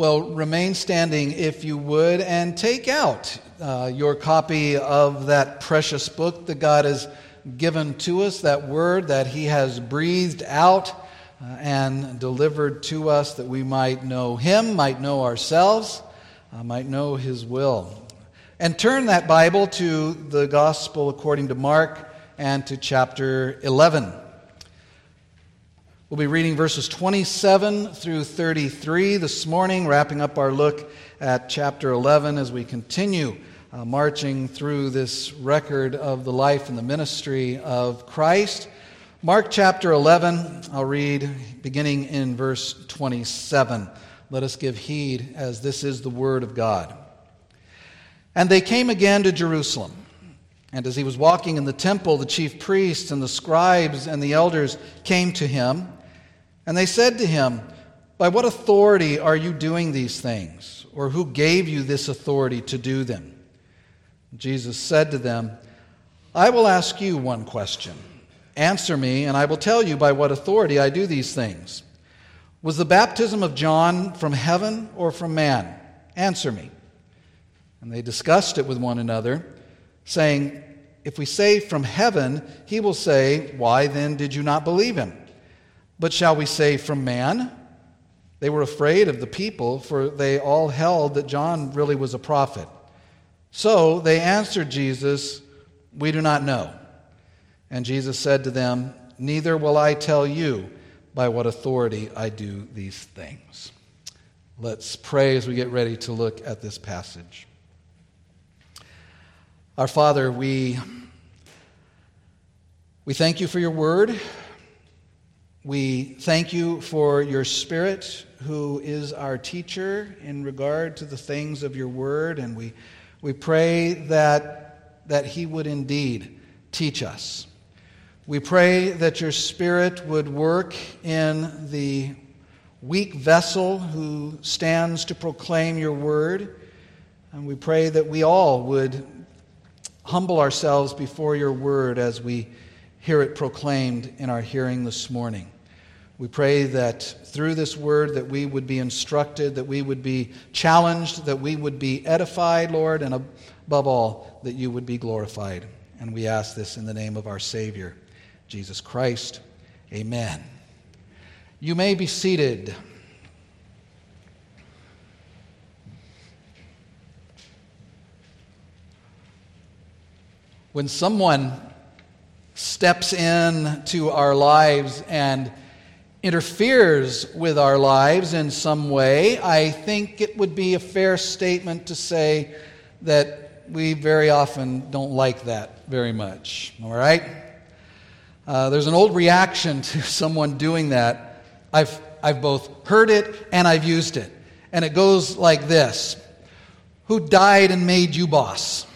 Well, remain standing if you would and take out uh, your copy of that precious book that God has given to us, that word that He has breathed out uh, and delivered to us that we might know Him, might know ourselves, uh, might know His will. And turn that Bible to the Gospel according to Mark and to chapter 11. We'll be reading verses 27 through 33 this morning, wrapping up our look at chapter 11 as we continue uh, marching through this record of the life and the ministry of Christ. Mark chapter 11, I'll read beginning in verse 27. Let us give heed as this is the word of God. And they came again to Jerusalem. And as he was walking in the temple, the chief priests and the scribes and the elders came to him and they said to him, By what authority are you doing these things? Or who gave you this authority to do them? Jesus said to them, I will ask you one question. Answer me, and I will tell you by what authority I do these things. Was the baptism of John from heaven or from man? Answer me. And they discussed it with one another, saying, If we say from heaven, he will say, Why then did you not believe him? But shall we say from man? They were afraid of the people, for they all held that John really was a prophet. So they answered Jesus, We do not know. And Jesus said to them, Neither will I tell you by what authority I do these things. Let's pray as we get ready to look at this passage. Our Father, we, we thank you for your word. We thank you for your Spirit, who is our teacher in regard to the things of your word, and we, we pray that, that he would indeed teach us. We pray that your Spirit would work in the weak vessel who stands to proclaim your word, and we pray that we all would humble ourselves before your word as we hear it proclaimed in our hearing this morning. We pray that through this word that we would be instructed, that we would be challenged, that we would be edified, Lord, and above all, that you would be glorified. And we ask this in the name of our Savior, Jesus Christ. Amen. You may be seated. When someone steps in to our lives and interferes with our lives in some way, I think it would be a fair statement to say that we very often don't like that very much. All right? Uh, there's an old reaction to someone doing that. I've, I've both heard it and I've used it. And it goes like this Who died and made you boss?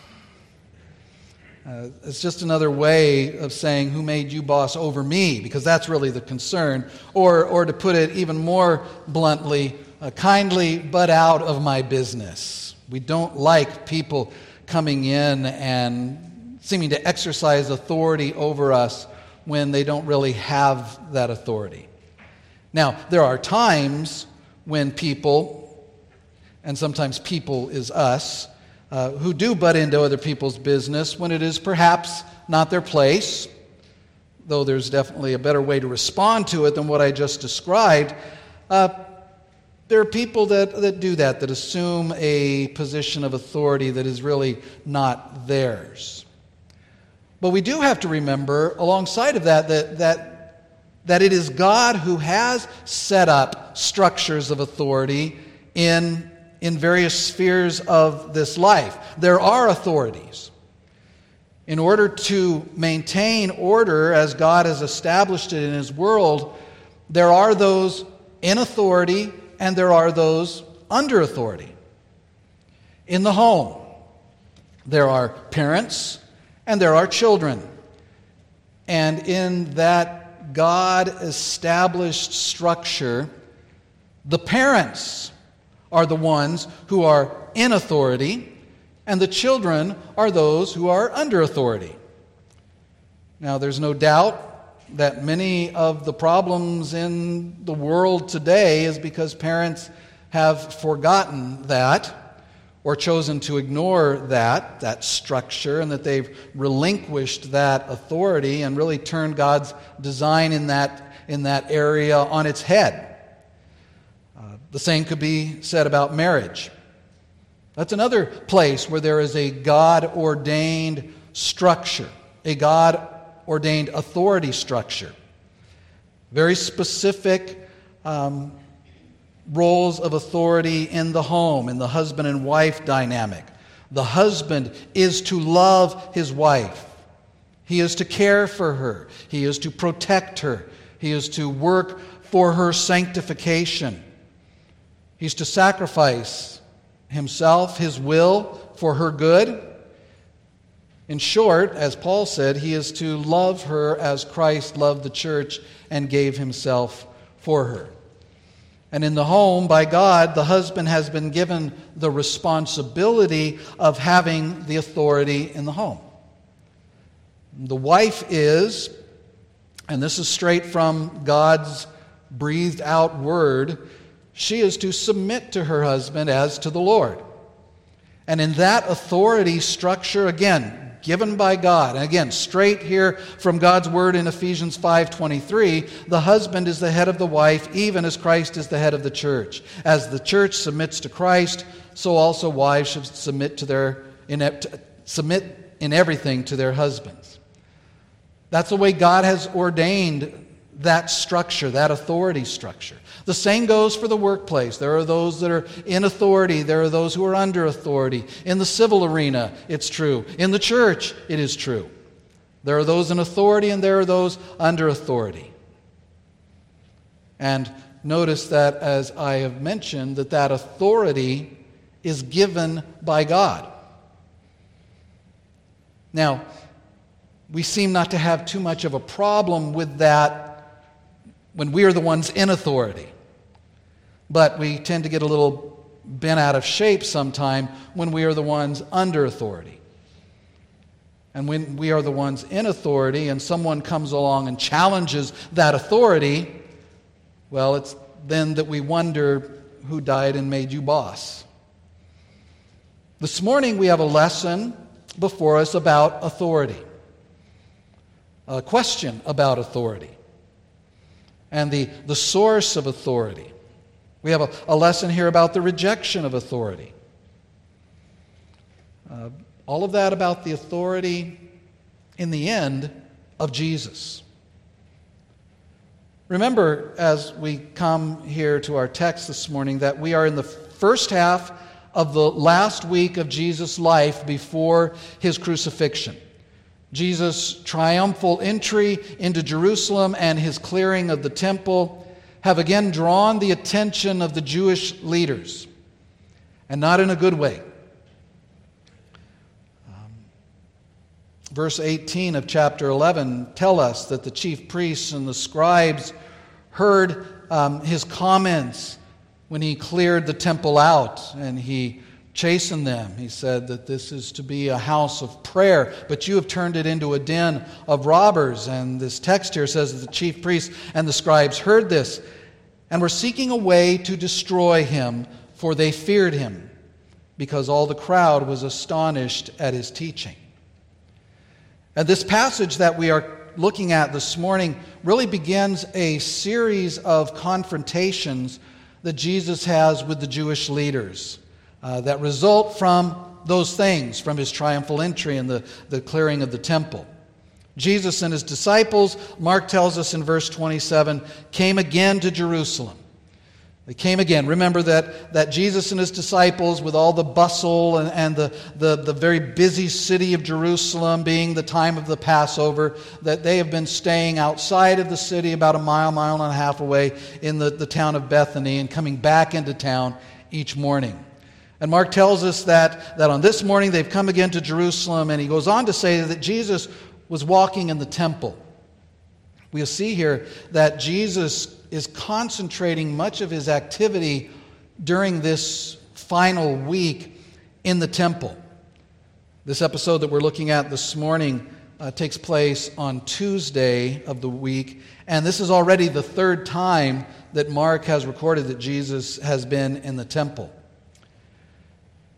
Uh, it's just another way of saying, Who made you boss over me? Because that's really the concern. Or, or to put it even more bluntly, uh, kindly butt out of my business. We don't like people coming in and seeming to exercise authority over us when they don't really have that authority. Now, there are times when people, and sometimes people is us, uh, who do butt into other people's business when it is perhaps not their place, though there's definitely a better way to respond to it than what I just described. Uh, there are people that, that do that, that assume a position of authority that is really not theirs. But we do have to remember, alongside of that, that, that, that it is God who has set up structures of authority in in various spheres of this life. There are authorities. In order to maintain order as God has established it in His world, there are those in authority and there are those under authority. In the home, there are parents and there are children. And in that God established structure, the parents are the ones who are in authority, and the children are those who are under authority. Now, there's no doubt that many of the problems in the world today is because parents have forgotten that or chosen to ignore that, that structure, and that they've relinquished that authority and really turned God's design in that, in that area on its head. The same could be said about marriage. That's another place where there is a God ordained structure, a God ordained authority structure. Very specific um, roles of authority in the home, in the husband and wife dynamic. The husband is to love his wife, he is to care for her, he is to protect her, he is to work for her sanctification. He's to sacrifice himself, his will, for her good. In short, as Paul said, he is to love her as Christ loved the church and gave himself for her. And in the home, by God, the husband has been given the responsibility of having the authority in the home. The wife is, and this is straight from God's breathed out word, she is to submit to her husband as to the Lord. And in that authority structure, again, given by God. And again, straight here from God's word in Ephesians 5:23, the husband is the head of the wife, even as Christ is the head of the church. As the church submits to Christ, so also wives should submit to their in, submit in everything to their husbands. That's the way God has ordained that structure, that authority structure. The same goes for the workplace. There are those that are in authority, there are those who are under authority. In the civil arena, it's true. In the church, it is true. There are those in authority and there are those under authority. And notice that as I have mentioned that that authority is given by God. Now, we seem not to have too much of a problem with that when we are the ones in authority. But we tend to get a little bent out of shape sometime when we are the ones under authority. And when we are the ones in authority and someone comes along and challenges that authority, well, it's then that we wonder who died and made you boss. This morning we have a lesson before us about authority, a question about authority and the, the source of authority. We have a, a lesson here about the rejection of authority. Uh, all of that about the authority, in the end, of Jesus. Remember, as we come here to our text this morning, that we are in the first half of the last week of Jesus' life before his crucifixion. Jesus' triumphal entry into Jerusalem and his clearing of the temple have again drawn the attention of the Jewish leaders, and not in a good way. Um, verse 18 of chapter 11 tell us that the chief priests and the scribes heard um, his comments when he cleared the temple out and he chasten them. He said that this is to be a house of prayer, but you have turned it into a den of robbers. And this text here says that the chief priests and the scribes heard this and were seeking a way to destroy him, for they feared him, because all the crowd was astonished at his teaching. And this passage that we are looking at this morning really begins a series of confrontations that Jesus has with the Jewish leaders uh, that result from those things, from his triumphal entry and the, the clearing of the temple. Jesus and his disciples, Mark tells us in verse 27, came again to Jerusalem. They came again. Remember that, that Jesus and his disciples, with all the bustle and, and the, the, the very busy city of Jerusalem being the time of the Passover, that they have been staying outside of the city about a mile, mile and a half away in the, the town of Bethany and coming back into town each morning. And Mark tells us that, that on this morning they've come again to Jerusalem, and he goes on to say that Jesus was walking in the temple. We'll see here that Jesus is concentrating much of his activity during this final week in the temple. This episode that we're looking at this morning uh, takes place on Tuesday of the week, and this is already the third time that Mark has recorded that Jesus has been in the temple.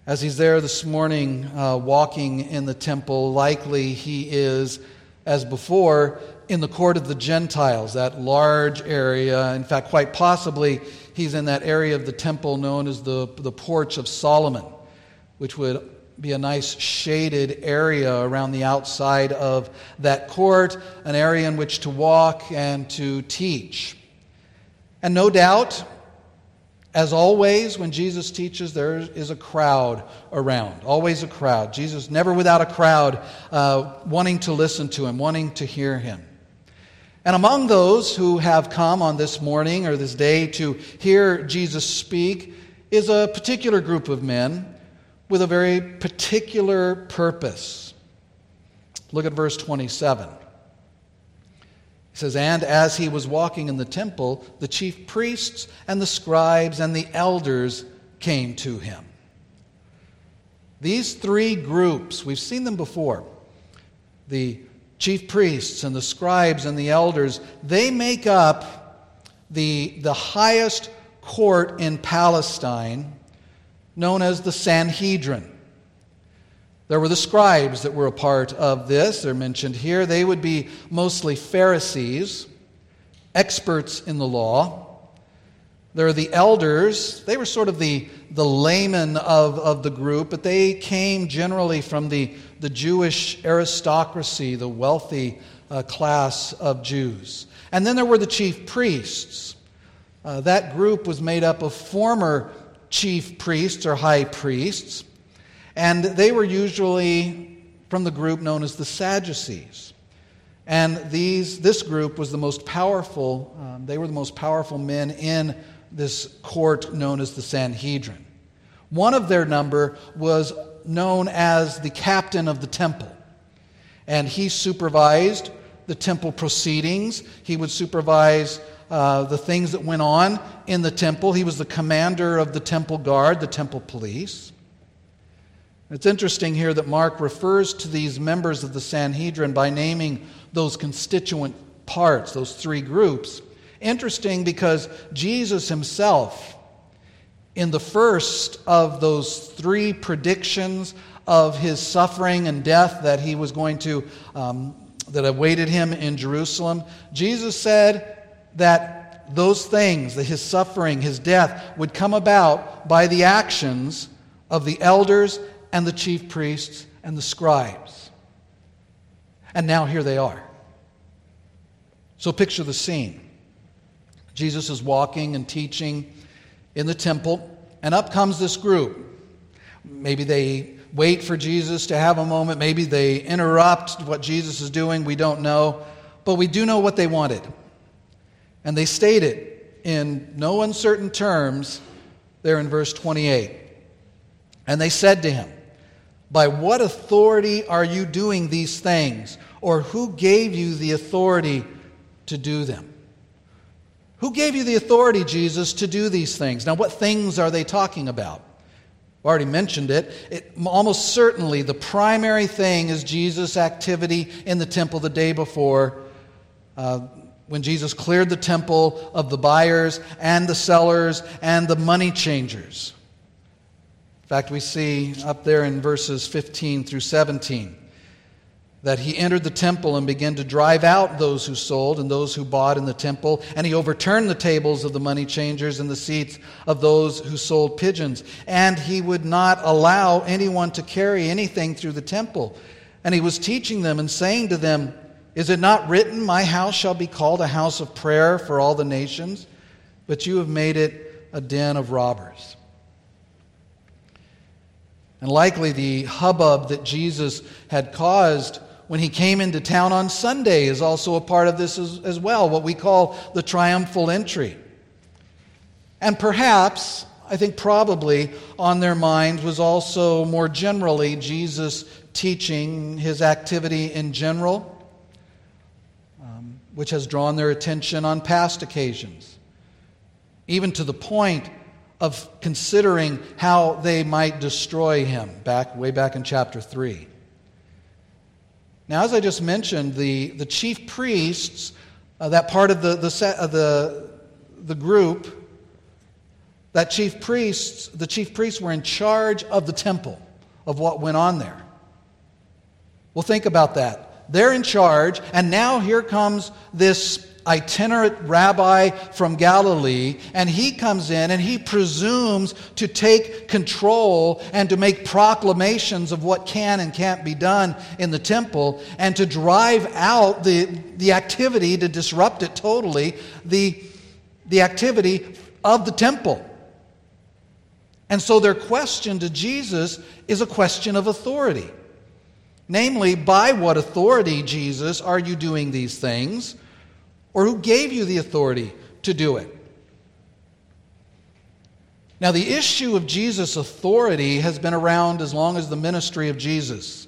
As he's there this morning uh, walking in the temple, likely he is, as before, in the court of the Gentiles, that large area. In fact, quite possibly, he's in that area of the temple known as the, the Porch of Solomon, which would be a nice shaded area around the outside of that court, an area in which to walk and to teach. And no doubt, as always, when Jesus teaches, there is a crowd around. Always a crowd. Jesus never without a crowd uh, wanting to listen to him, wanting to hear him. And among those who have come on this morning or this day to hear Jesus speak is a particular group of men with a very particular purpose. Look at verse 27. Says, And as he was walking in the temple, the chief priests and the scribes and the elders came to him. These three groups, we've seen them before. The chief priests and the scribes and the elders, they make up the, the highest court in Palestine known as the Sanhedrin. There were the scribes that were a part of this. They're mentioned here. They would be mostly Pharisees, experts in the law. There are the elders. They were sort of the, the laymen of, of the group, but they came generally from the, the Jewish aristocracy, the wealthy uh, class of Jews. And then there were the chief priests. Uh, that group was made up of former chief priests or high priests, and they were usually from the group known as the Sadducees. And these, this group was the most powerful, um, they were the most powerful men in this court known as the Sanhedrin. One of their number was known as the captain of the temple, and he supervised the temple proceedings. He would supervise uh, the things that went on in the temple. He was the commander of the temple guard, the temple police. It's interesting here that Mark refers to these members of the Sanhedrin by naming those constituent parts, those three groups. Interesting because Jesus himself, in the first of those three predictions of his suffering and death that he was going to, um, that awaited him in Jerusalem, Jesus said, that those things, that his suffering, his death, would come about by the actions of the elders and the chief priests and the scribes. And now here they are. So picture the scene. Jesus is walking and teaching in the temple, and up comes this group. Maybe they wait for Jesus to have a moment, maybe they interrupt what Jesus is doing, we don't know. But we do know what they wanted. And they state it in no uncertain terms there in verse 28. And they said to him, By what authority are you doing these things? Or who gave you the authority to do them? Who gave you the authority, Jesus, to do these things? Now, what things are they talking about? I've already mentioned it. it. Almost certainly, the primary thing is Jesus' activity in the temple the day before. Uh, when Jesus cleared the temple of the buyers and the sellers and the money changers. In fact, we see up there in verses 15 through 17 that he entered the temple and began to drive out those who sold and those who bought in the temple, and he overturned the tables of the money changers and the seats of those who sold pigeons. And he would not allow anyone to carry anything through the temple. And he was teaching them and saying to them, is it not written, My house shall be called a house of prayer for all the nations? But you have made it a den of robbers. And likely the hubbub that Jesus had caused when he came into town on Sunday is also a part of this as, as well, what we call the triumphal entry. And perhaps, I think probably on their minds was also more generally Jesus teaching his activity in general um, which has drawn their attention on past occasions, even to the point of considering how they might destroy him, back, way back in chapter 3. Now, as I just mentioned, the, the chief priests, uh, that part of the, the, set, uh, the, the group, that chief priests, the chief priests were in charge of the temple, of what went on there. Well, think about that. They're in charge, and now here comes this itinerant rabbi from Galilee, and he comes in and he presumes to take control and to make proclamations of what can and can't be done in the temple and to drive out the, the activity, to disrupt it totally, the, the activity of the temple. And so their question to Jesus is a question of authority. Namely, by what authority, Jesus, are you doing these things? Or who gave you the authority to do it. Now, the issue of Jesus' authority has been around as long as the ministry of Jesus.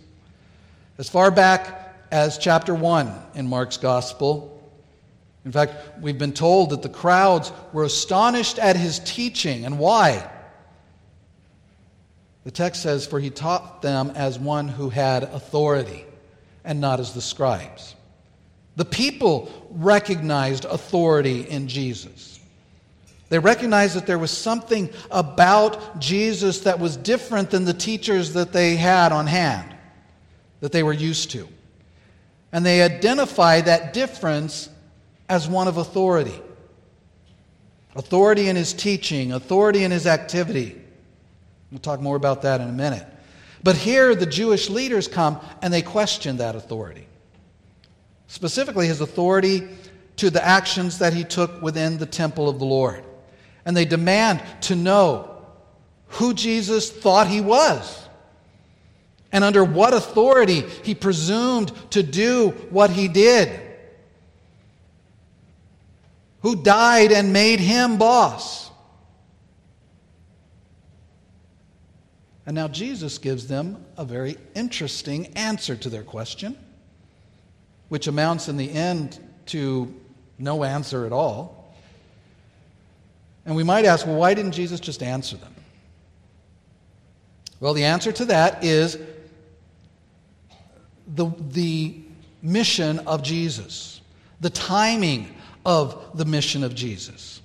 As far back as chapter 1 in Mark's Gospel. In fact, we've been told that the crowds were astonished at his teaching. And why? The text says, For he taught them as one who had authority, and not as the scribes. The people recognized authority in Jesus. They recognized that there was something about Jesus that was different than the teachers that they had on hand, that they were used to. And they identified that difference as one of authority authority in his teaching, authority in his activity. We'll talk more about that in a minute. But here, the Jewish leaders come and they question that authority specifically his authority to the actions that he took within the temple of the Lord. And they demand to know who Jesus thought he was and under what authority he presumed to do what he did. Who died and made him boss. And now Jesus gives them a very interesting answer to their question which amounts in the end to no answer at all. And we might ask, well, why didn't Jesus just answer them? Well, the answer to that is the, the mission of Jesus, the timing of the mission of Jesus.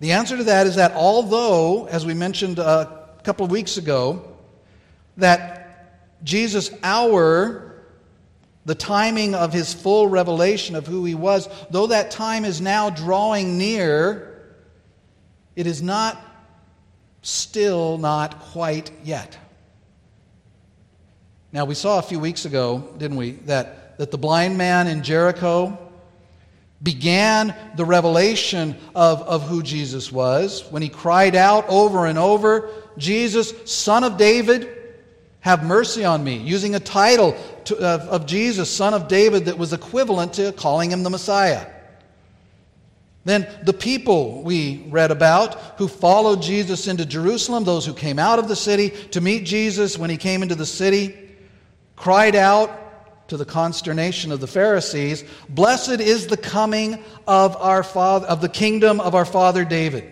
The answer to that is that although, as we mentioned a couple of weeks ago, that Jesus' hour the timing of his full revelation of who he was, though that time is now drawing near, it is not still not quite yet. Now, we saw a few weeks ago, didn't we, that, that the blind man in Jericho began the revelation of, of who Jesus was when he cried out over and over, Jesus, Son of David, have mercy on me, using a title to, of, of Jesus, son of David, that was equivalent to calling him the Messiah. Then the people we read about who followed Jesus into Jerusalem, those who came out of the city to meet Jesus when he came into the city, cried out to the consternation of the Pharisees, "Blessed is the coming of our father of the kingdom of our father David.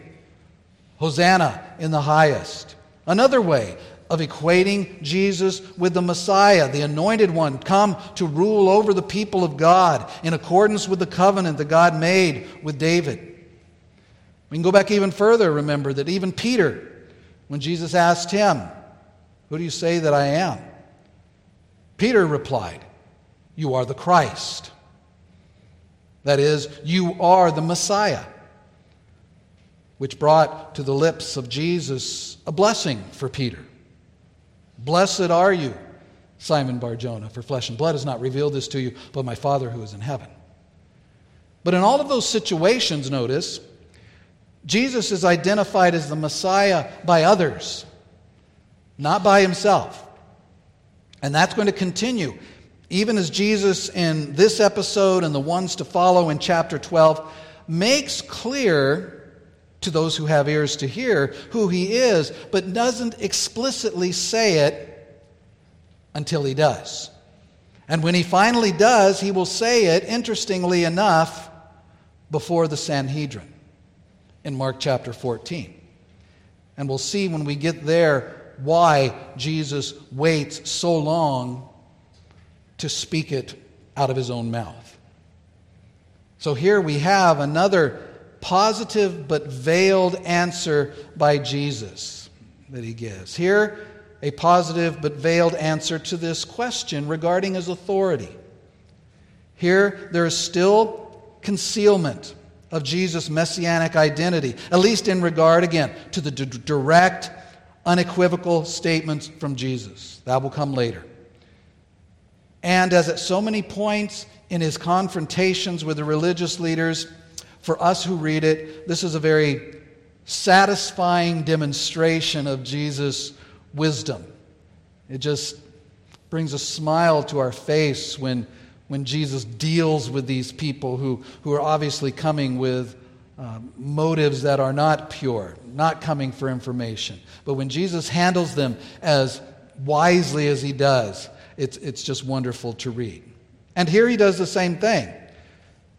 Hosanna in the highest." Another way, of equating Jesus with the Messiah, the anointed one, come to rule over the people of God in accordance with the covenant that God made with David. We can go back even further, remember that even Peter, when Jesus asked him, Who do you say that I am? Peter replied, You are the Christ. That is, you are the Messiah, which brought to the lips of Jesus a blessing for Peter. Blessed are you, Simon Barjona, for flesh and blood has not revealed this to you, but my Father who is in heaven. But in all of those situations, notice, Jesus is identified as the Messiah by others, not by himself. And that's going to continue. Even as Jesus, in this episode and the ones to follow in chapter 12, makes clear to those who have ears to hear who he is, but doesn't explicitly say it until he does. And when he finally does, he will say it, interestingly enough, before the Sanhedrin in Mark chapter 14. And we'll see when we get there why Jesus waits so long to speak it out of his own mouth. So here we have another positive but veiled answer by Jesus that he gives. Here, a positive but veiled answer to this question regarding his authority. Here, there is still concealment of Jesus' messianic identity, at least in regard, again, to the d- direct, unequivocal statements from Jesus. That will come later. And as at so many points in his confrontations with the religious leaders, for us who read it, this is a very satisfying demonstration of Jesus' wisdom. It just brings a smile to our face when, when Jesus deals with these people who, who are obviously coming with um, motives that are not pure, not coming for information. But when Jesus handles them as wisely as he does, it's, it's just wonderful to read. And here he does the same thing.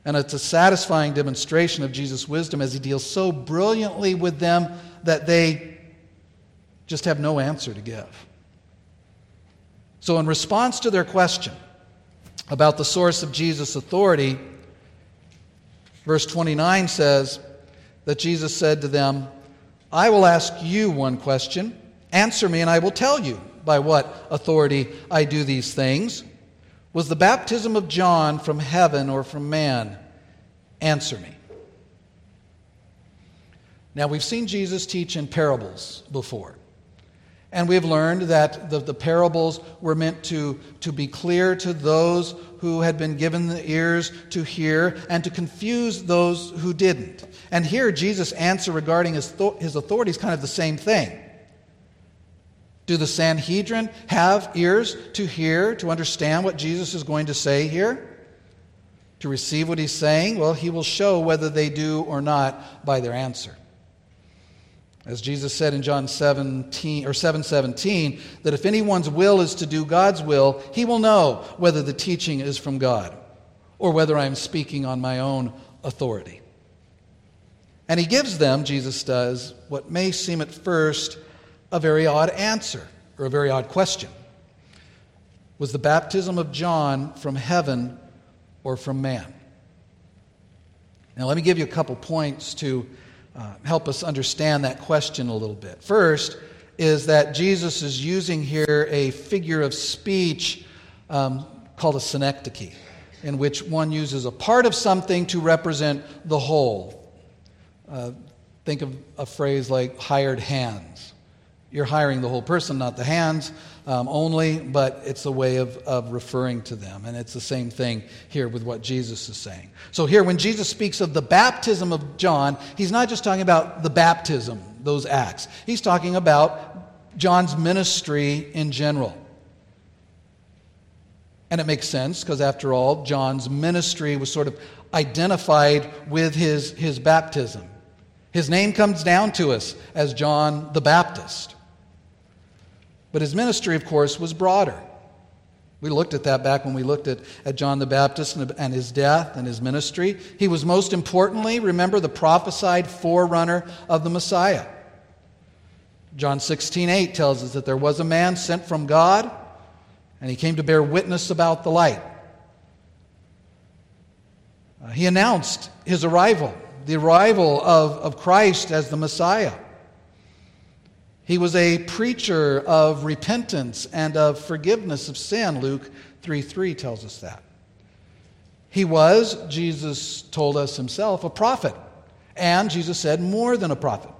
And it's a satisfying demonstration of Jesus' wisdom as he deals so brilliantly with them that they just have no answer to give. So, in response to their question about the source of Jesus' authority, verse 29 says that Jesus said to them, I will ask you one question. Answer me, and I will tell you by what authority I do these things. Was the baptism of John from heaven or from man? Answer me. Now, we've seen Jesus teach in parables before. And we've learned that the, the parables were meant to, to be clear to those who had been given the ears to hear and to confuse those who didn't. And here, Jesus' answer regarding his, his authority is kind of the same thing. Do the Sanhedrin have ears to hear, to understand what Jesus is going to say here? To receive what he's saying? Well, he will show whether they do or not by their answer. As Jesus said in John 17 or 717, that if anyone's will is to do God's will, he will know whether the teaching is from God or whether I am speaking on my own authority. And he gives them, Jesus does, what may seem at first a very odd answer or a very odd question. Was the baptism of John from heaven or from man? Now, let me give you a couple points to uh, help us understand that question a little bit. First, is that Jesus is using here a figure of speech um, called a synecdoche, in which one uses a part of something to represent the whole. Uh, think of a phrase like hired hands. You're hiring the whole person, not the hands um, only, but it's a way of, of referring to them. And it's the same thing here with what Jesus is saying. So, here, when Jesus speaks of the baptism of John, he's not just talking about the baptism, those acts, he's talking about John's ministry in general. And it makes sense because, after all, John's ministry was sort of identified with his, his baptism. His name comes down to us as John the Baptist. But his ministry, of course, was broader. We looked at that back when we looked at, at John the Baptist and, and his death and his ministry. He was most importantly, remember, the prophesied forerunner of the Messiah. John 16, 8 tells us that there was a man sent from God, and he came to bear witness about the light. Uh, he announced his arrival, the arrival of, of Christ as the Messiah. He was a preacher of repentance and of forgiveness of sin. Luke 3 3 tells us that. He was, Jesus told us himself, a prophet. And Jesus said, more than a prophet.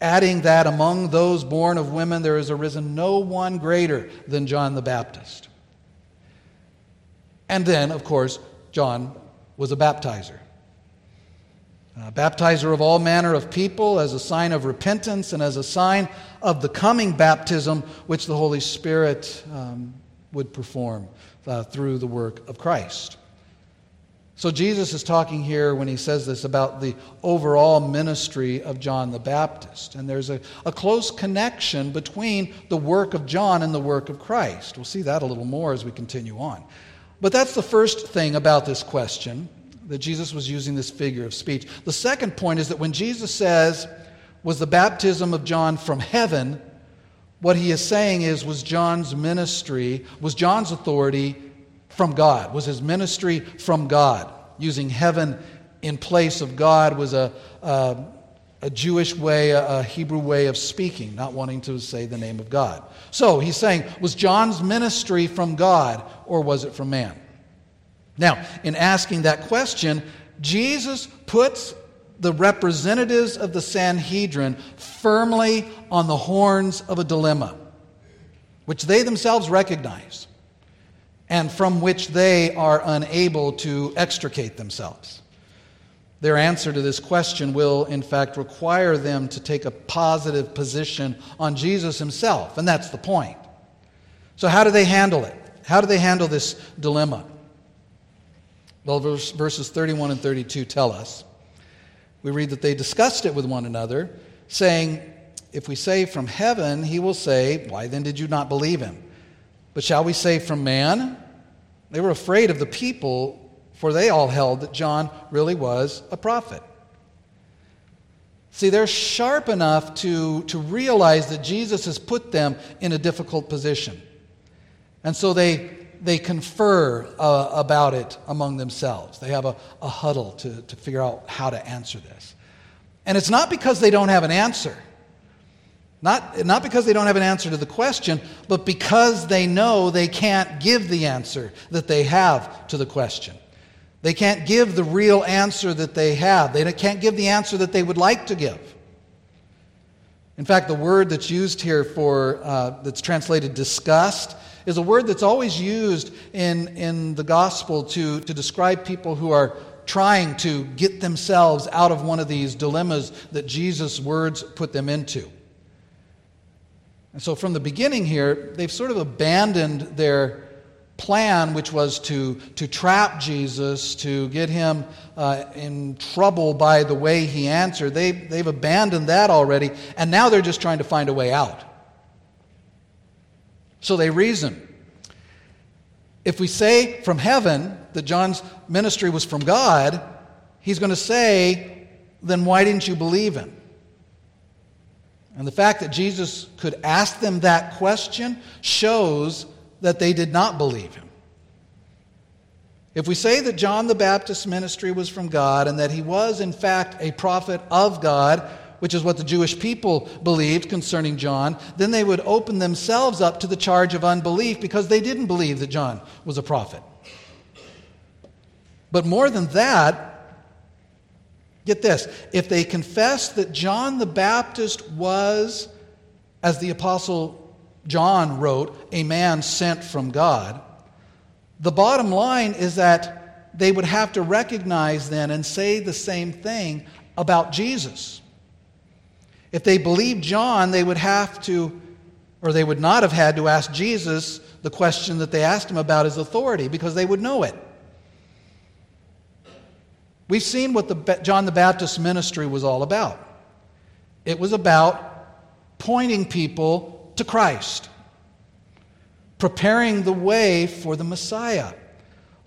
Adding that among those born of women there has arisen no one greater than John the Baptist. And then, of course, John was a baptizer uh, baptizer of all manner of people as a sign of repentance and as a sign of the coming baptism which the Holy Spirit um, would perform uh, through the work of Christ. So, Jesus is talking here when he says this about the overall ministry of John the Baptist. And there's a, a close connection between the work of John and the work of Christ. We'll see that a little more as we continue on. But that's the first thing about this question that Jesus was using this figure of speech. The second point is that when Jesus says, Was the baptism of John from heaven? What he is saying is, was John's ministry, was John's authority from God? Was his ministry from God? Using heaven in place of God was a, a, a Jewish way, a, a Hebrew way of speaking, not wanting to say the name of God. So he's saying, was John's ministry from God or was it from man? Now, in asking that question, Jesus puts the representatives of the Sanhedrin firmly on the horns of a dilemma, which they themselves recognize and from which they are unable to extricate themselves. Their answer to this question will, in fact, require them to take a positive position on Jesus himself, and that's the point. So, how do they handle it? How do they handle this dilemma? Well, verse, verses 31 and 32 tell us. We read that they discussed it with one another, saying, If we say from heaven, he will say, Why then did you not believe him? But shall we say from man? They were afraid of the people, for they all held that John really was a prophet. See, they're sharp enough to, to realize that Jesus has put them in a difficult position. And so they, they confer uh, about it among themselves. They have a, a huddle to, to figure out how to answer this. And it's not because they don't have an answer. Not, not because they don't have an answer to the question, but because they know they can't give the answer that they have to the question. They can't give the real answer that they have. They can't give the answer that they would like to give. In fact, the word that's used here for, uh, that's translated disgust, is a word that's always used in, in the gospel to, to describe people who are trying to get themselves out of one of these dilemmas that Jesus' words put them into. And so, from the beginning here, they've sort of abandoned their plan, which was to, to trap Jesus, to get him uh, in trouble by the way he answered. They, they've abandoned that already, and now they're just trying to find a way out. So they reason. If we say from heaven that John's ministry was from God, he's going to say, then why didn't you believe him? And the fact that Jesus could ask them that question shows that they did not believe him. If we say that John the Baptist's ministry was from God and that he was, in fact, a prophet of God, which is what the Jewish people believed concerning John, then they would open themselves up to the charge of unbelief because they didn't believe that John was a prophet. But more than that, get this if they confess that John the Baptist was, as the Apostle John wrote, a man sent from God, the bottom line is that they would have to recognize then and say the same thing about Jesus. If they believed John, they would have to, or they would not have had to ask Jesus the question that they asked him about his authority because they would know it. We've seen what the John the Baptist ministry was all about. It was about pointing people to Christ, preparing the way for the Messiah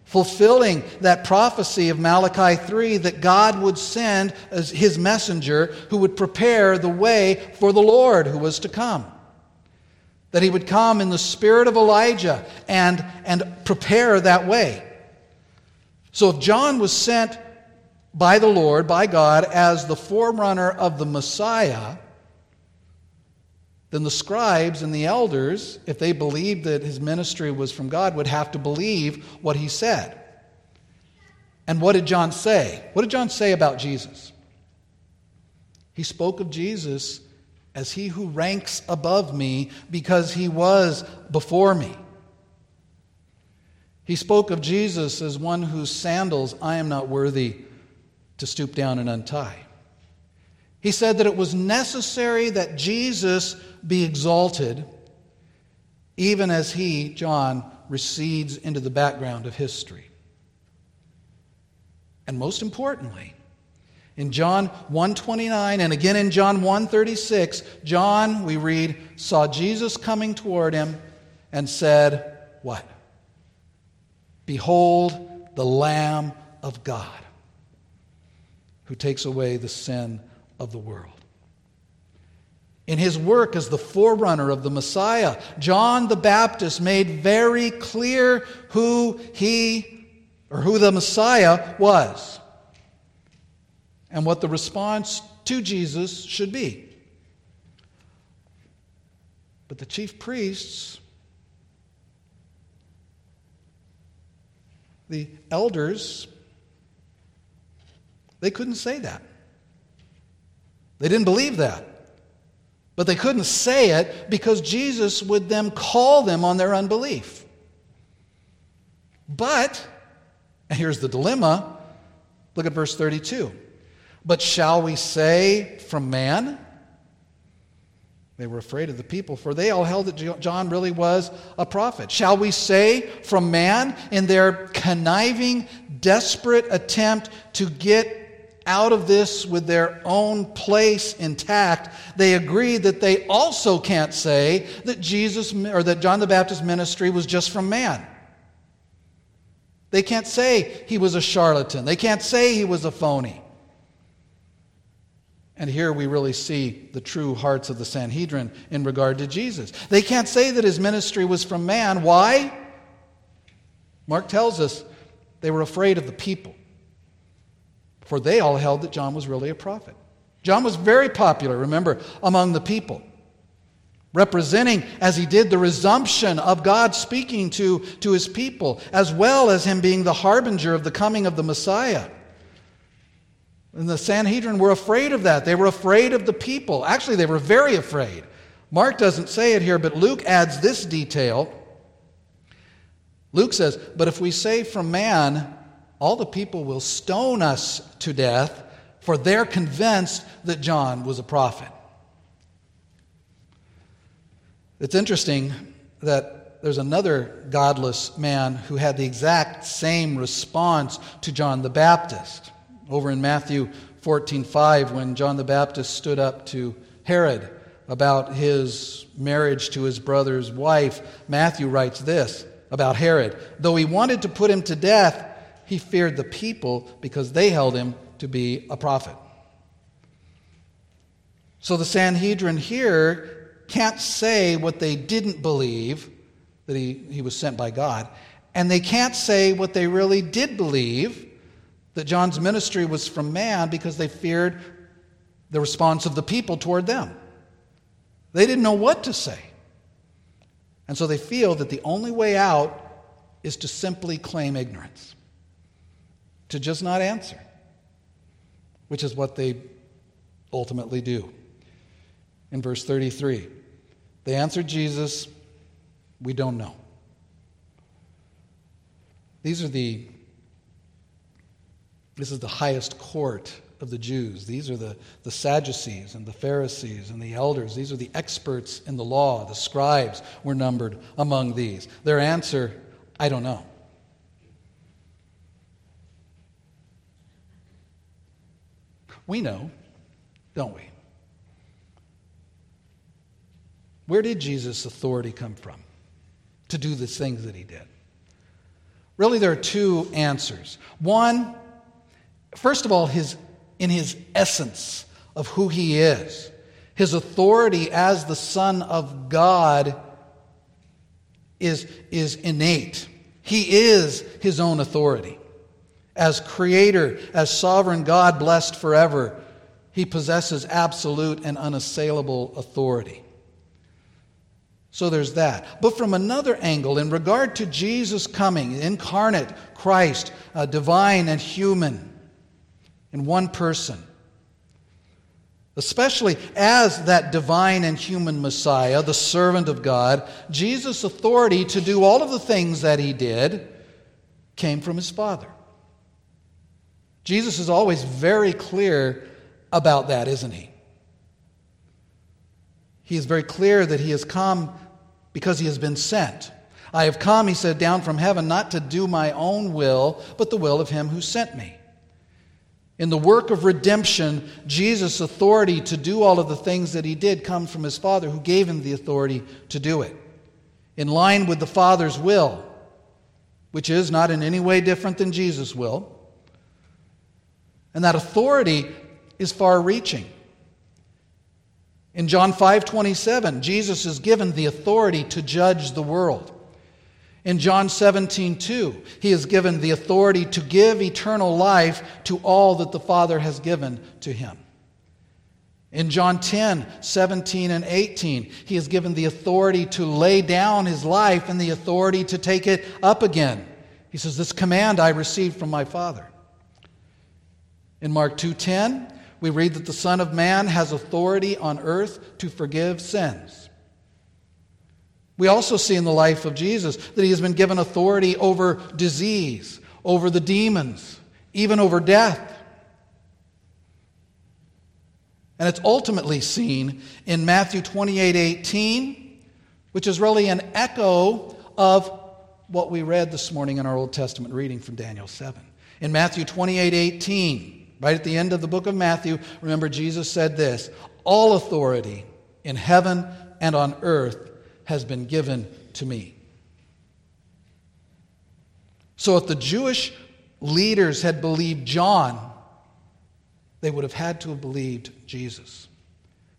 fulfilling that prophecy of Malachi 3 that God would send his messenger who would prepare the way for the Lord who was to come. That he would come in the spirit of Elijah and, and prepare that way. So if John was sent by the Lord, by God, as the forerunner of the Messiah, then the scribes and the elders, if they believed that his ministry was from God, would have to believe what he said. And what did John say? What did John say about Jesus? He spoke of Jesus as he who ranks above me because he was before me. He spoke of Jesus as one whose sandals I am not worthy to stoop down and untie. He said that it was necessary that Jesus be exalted, even as he, John, recedes into the background of history. And most importantly, in John 129 and again in John 136, John, we read, saw Jesus coming toward him and said, What? Behold the Lamb of God who takes away the sin of the world. In his work as the forerunner of the Messiah, John the Baptist made very clear who he or who the Messiah was and what the response to Jesus should be. But the chief priests, the elders, they couldn't say that. They didn't believe that. But they couldn't say it because Jesus would then call them on their unbelief. But, and here's the dilemma look at verse 32. But shall we say from man? They were afraid of the people, for they all held that John really was a prophet. Shall we say from man in their conniving, desperate attempt to get out of this with their own place intact, they agree that they also can't say that Jesus or that John the Baptist's ministry was just from man. They can't say he was a charlatan. They can't say he was a phony. And here we really see the true hearts of the Sanhedrin in regard to Jesus. They can't say that his ministry was from man. Why? Mark tells us they were afraid of the people, for they all held that John was really a prophet. John was very popular, remember, among the people, representing, as he did, the resumption of God speaking to, to his people, as well as him being the harbinger of the coming of the Messiah. And the Sanhedrin were afraid of that. They were afraid of the people. Actually, they were very afraid. Mark doesn't say it here, but Luke adds this detail. Luke says, But if we say from man, all the people will stone us to death, for they're convinced that John was a prophet. It's interesting that there's another godless man who had the exact same response to John the Baptist. Over in Matthew 14:5 when John the Baptist stood up to Herod about his marriage to his brother's wife, Matthew writes this about Herod. Though he wanted to put him to death, he feared the people because they held him to be a prophet. So the Sanhedrin here can't say what they didn't believe, that he, he was sent by God, and they can't say what they really did believe, that John's ministry was from man because they feared the response of the people toward them. They didn't know what to say. And so they feel that the only way out is to simply claim ignorance, to just not answer, which is what they ultimately do. In verse 33, they answered Jesus, We don't know. These are the this is the highest court of the Jews. These are the, the Sadducees and the Pharisees and the elders. These are the experts in the law. The scribes were numbered among these. Their answer, I don't know. We know, don't we? Where did Jesus' authority come from to do the things that he did? Really, there are two answers. One, First of all, his, in his essence of who he is, his authority as the Son of God is, is innate. He is his own authority. As creator, as sovereign God blessed forever, he possesses absolute and unassailable authority. So there's that. But from another angle, in regard to Jesus coming, incarnate Christ, uh, divine and human, in one person. Especially as that divine and human Messiah, the servant of God, Jesus' authority to do all of the things that he did came from his Father. Jesus is always very clear about that, isn't he? He is very clear that he has come because he has been sent. I have come, he said, down from heaven not to do my own will, but the will of him who sent me. In the work of redemption, Jesus' authority to do all of the things that he did comes from his Father, who gave him the authority to do it. In line with the Father's will, which is not in any way different than Jesus' will. And that authority is far reaching. In John 5:27, Jesus is given the authority to judge the world. In John 17, 2, he is given the authority to give eternal life to all that the Father has given to him. In John 10, 17, and 18, he is given the authority to lay down his life and the authority to take it up again. He says, This command I received from my Father. In Mark 2:10, we read that the Son of Man has authority on earth to forgive sins. We also see in the life of Jesus that he has been given authority over disease, over the demons, even over death. And it's ultimately seen in Matthew 28 18, which is really an echo of what we read this morning in our Old Testament reading from Daniel 7. In Matthew 28 18, Right at the end of the book of Matthew, remember Jesus said this All authority in heaven and on earth has been given to me. So if the Jewish leaders had believed John, they would have had to have believed Jesus.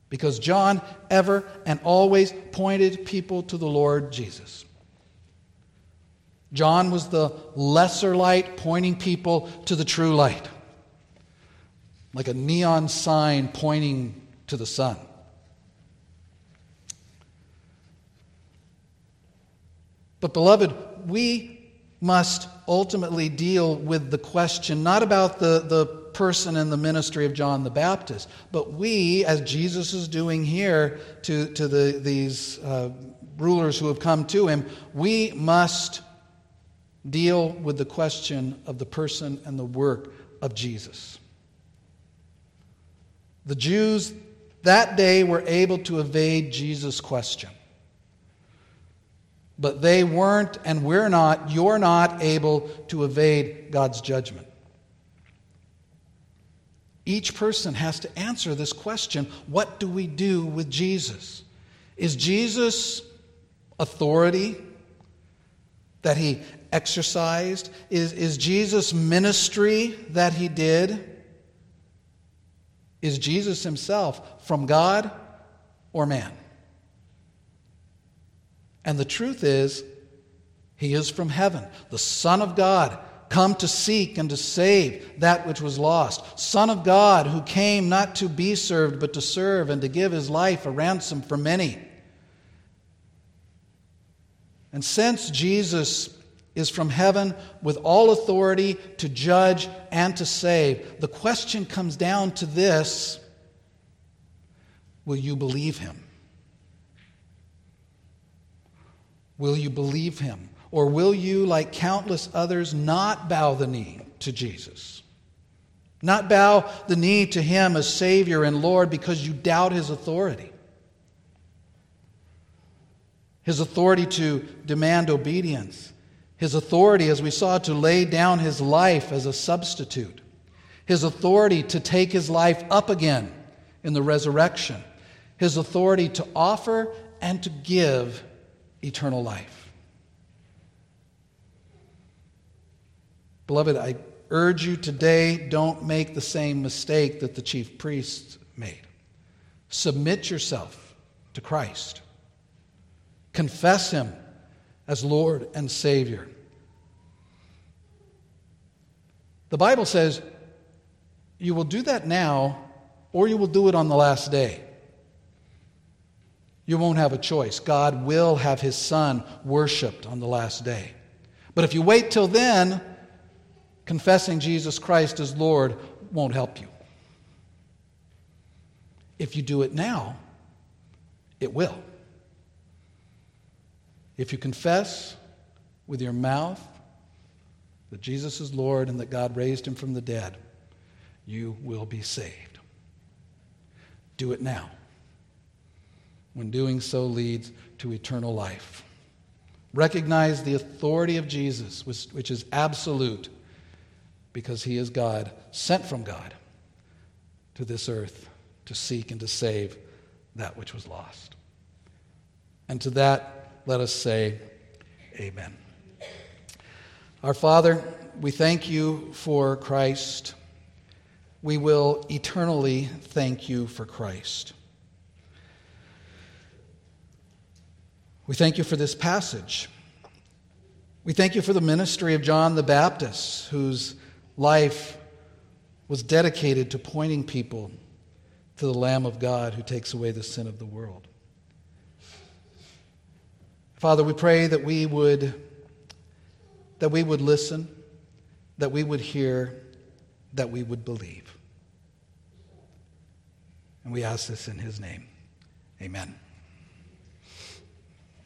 Because John ever and always pointed people to the Lord Jesus. John was the lesser light pointing people to the true light like a neon sign pointing to the sun. But, beloved, we must ultimately deal with the question not about the, the person and the ministry of John the Baptist, but we, as Jesus is doing here to, to the, these uh, rulers who have come to him, we must deal with the question of the person and the work of Jesus. The Jews that day were able to evade Jesus' question. But they weren't, and we're not, you're not able to evade God's judgment. Each person has to answer this question what do we do with Jesus? Is Jesus authority that he exercised? Is, is Jesus ministry that he did? Is Jesus himself from God or man? And the truth is, he is from heaven, the Son of God, come to seek and to save that which was lost. Son of God, who came not to be served, but to serve and to give his life a ransom for many. And since Jesus is from heaven with all authority to judge and to save. The question comes down to this Will you believe him? Will you believe him? Or will you, like countless others, not bow the knee to Jesus? Not bow the knee to him as Savior and Lord because you doubt his authority? His authority to demand obedience his authority, as we saw, to lay down his life as a substitute, his authority to take his life up again in the resurrection, his authority to offer and to give eternal life. Beloved, I urge you today don't make the same mistake that the chief priests made. Submit yourself to Christ, confess him as Lord and Savior. The Bible says you will do that now or you will do it on the last day. You won't have a choice. God will have his son worshiped on the last day. But if you wait till then, confessing Jesus Christ as Lord won't help you. If you do it now, it will. If you confess with your mouth that Jesus is Lord and that God raised him from the dead, you will be saved. Do it now, when doing so leads to eternal life. Recognize the authority of Jesus, which, which is absolute, because he is God, sent from God to this earth to seek and to save that which was lost. And to that, let us say, Amen. Our Father, we thank you for Christ. We will eternally thank you for Christ. We thank you for this passage. We thank you for the ministry of John the Baptist, whose life was dedicated to pointing people to the Lamb of God who takes away the sin of the world. Father, we pray that we would that we would listen, that we would hear, that we would believe. And we ask this in his name. Amen.